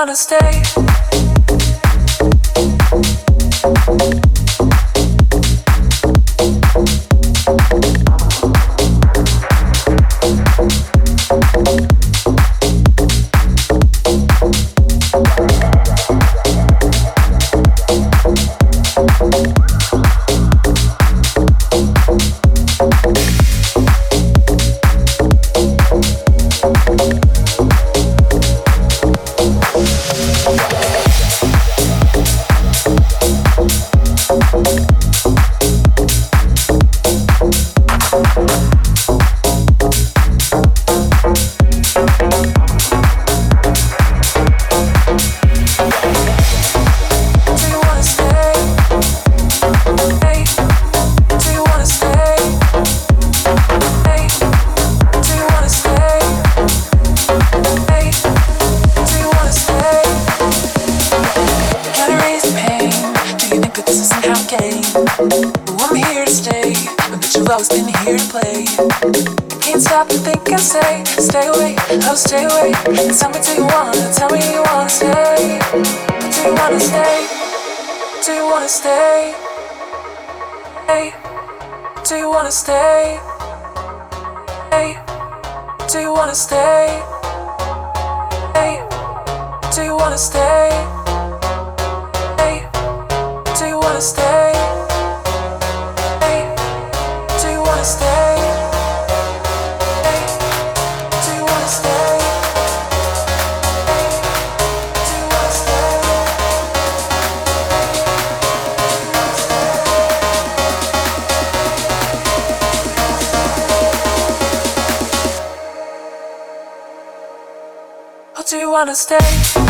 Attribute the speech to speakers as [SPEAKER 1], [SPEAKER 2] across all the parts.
[SPEAKER 1] wanna
[SPEAKER 2] stay? stay wanna stay? Hey, do you wanna stay? Hey, do you wanna stay? Wanna stay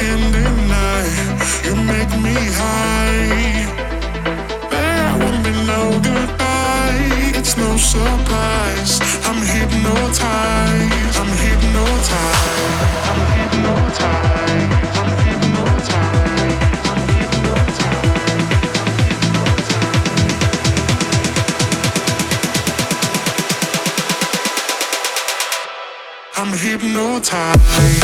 [SPEAKER 2] weekend and night. You
[SPEAKER 3] make me high. There will be no goodbye. It's no surprise. I'm hypnotized. I'm hypnotized. I'm hypnotized. I'm hypnotized. I'm hypnotized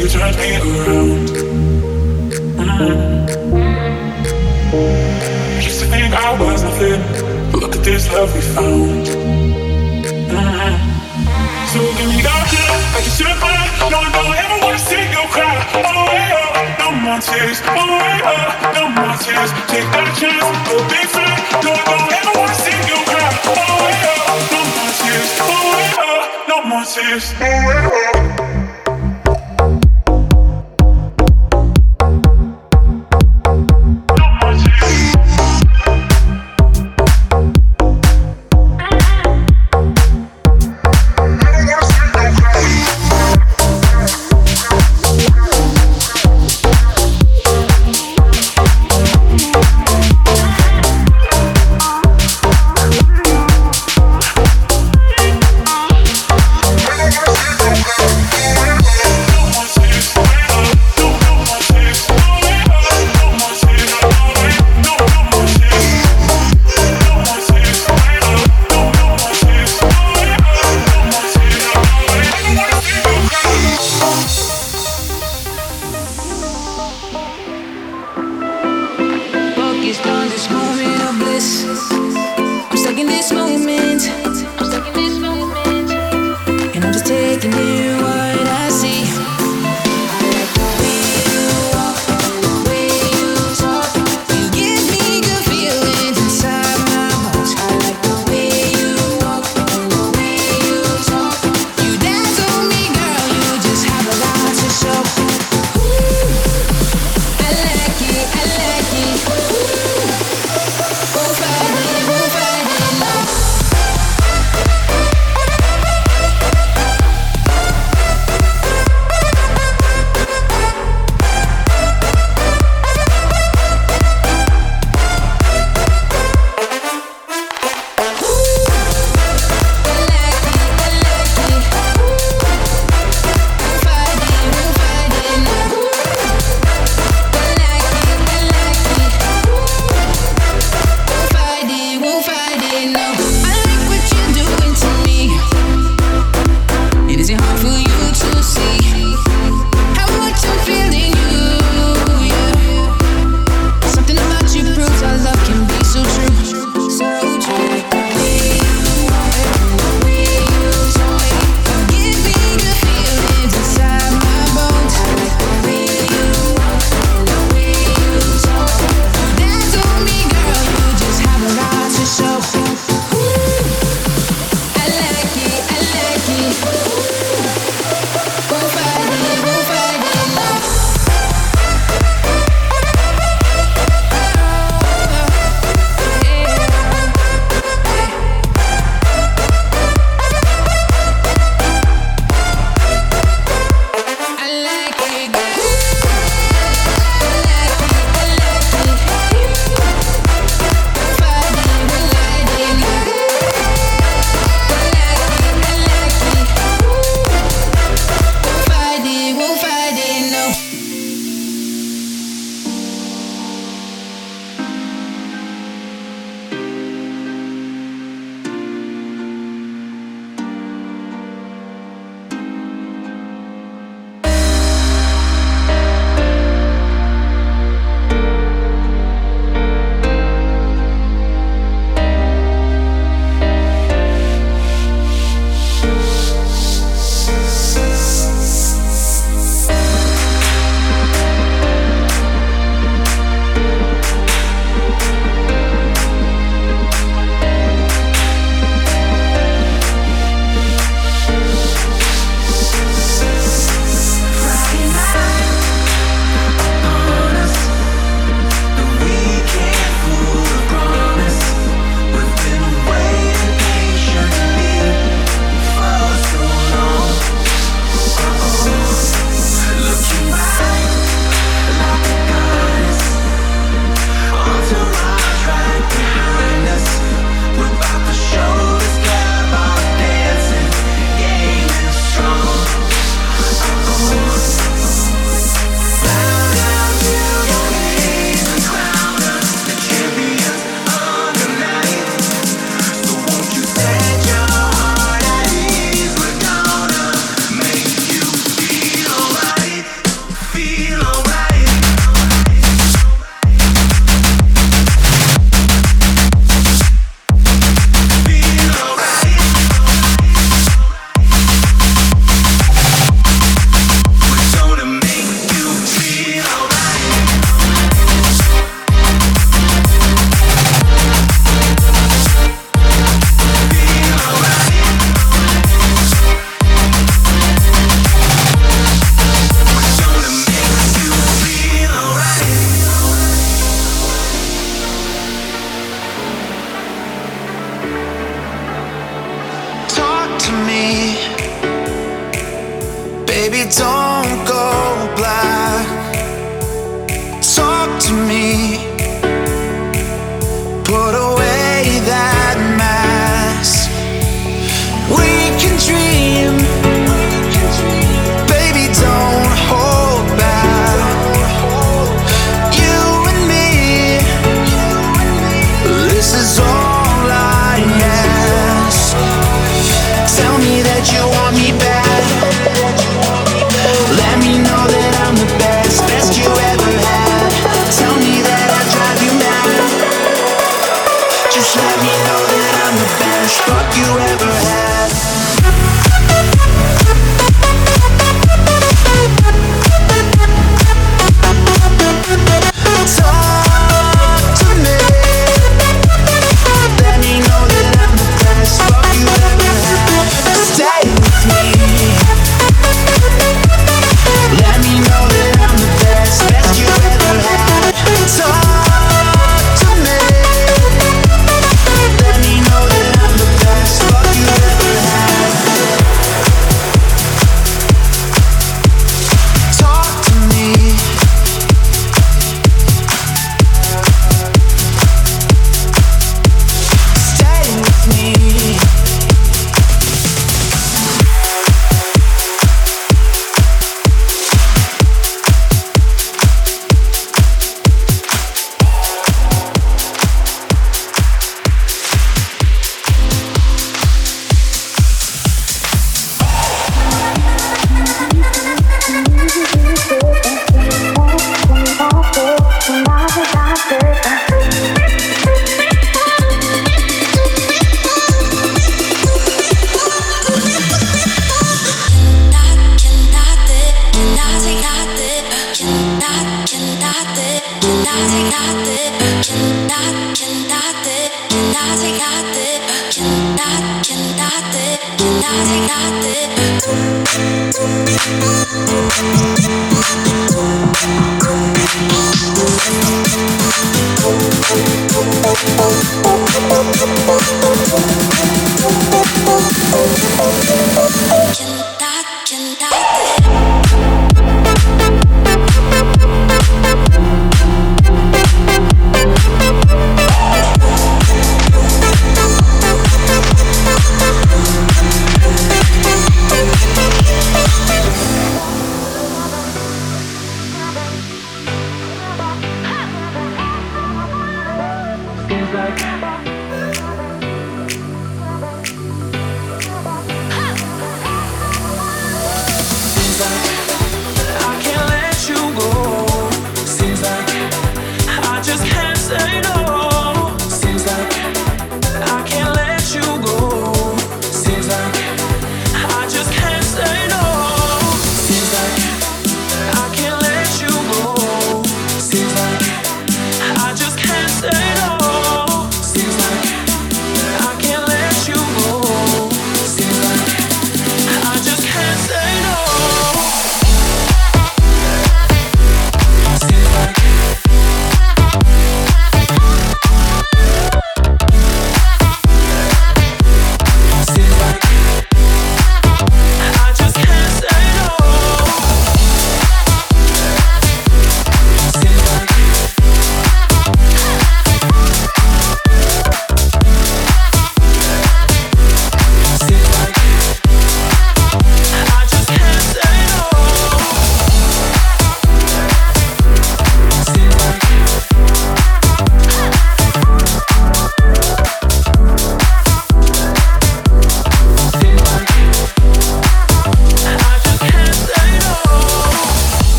[SPEAKER 1] turns me around. Mm. Used to think I was nothing. but Look at this love we found. Mm. So give me your hand, like you should find. No, I don't ever wanna see you cry. Oh, yeah, no more tears. Oh, yeah, no more tears. Take that chance, we'll be fine. No, I don't ever wanna see you cry. Oh, yeah, no more tears. Oh, yeah, no more tears. Oh.
[SPEAKER 4] Come to me. Baby, don't. On.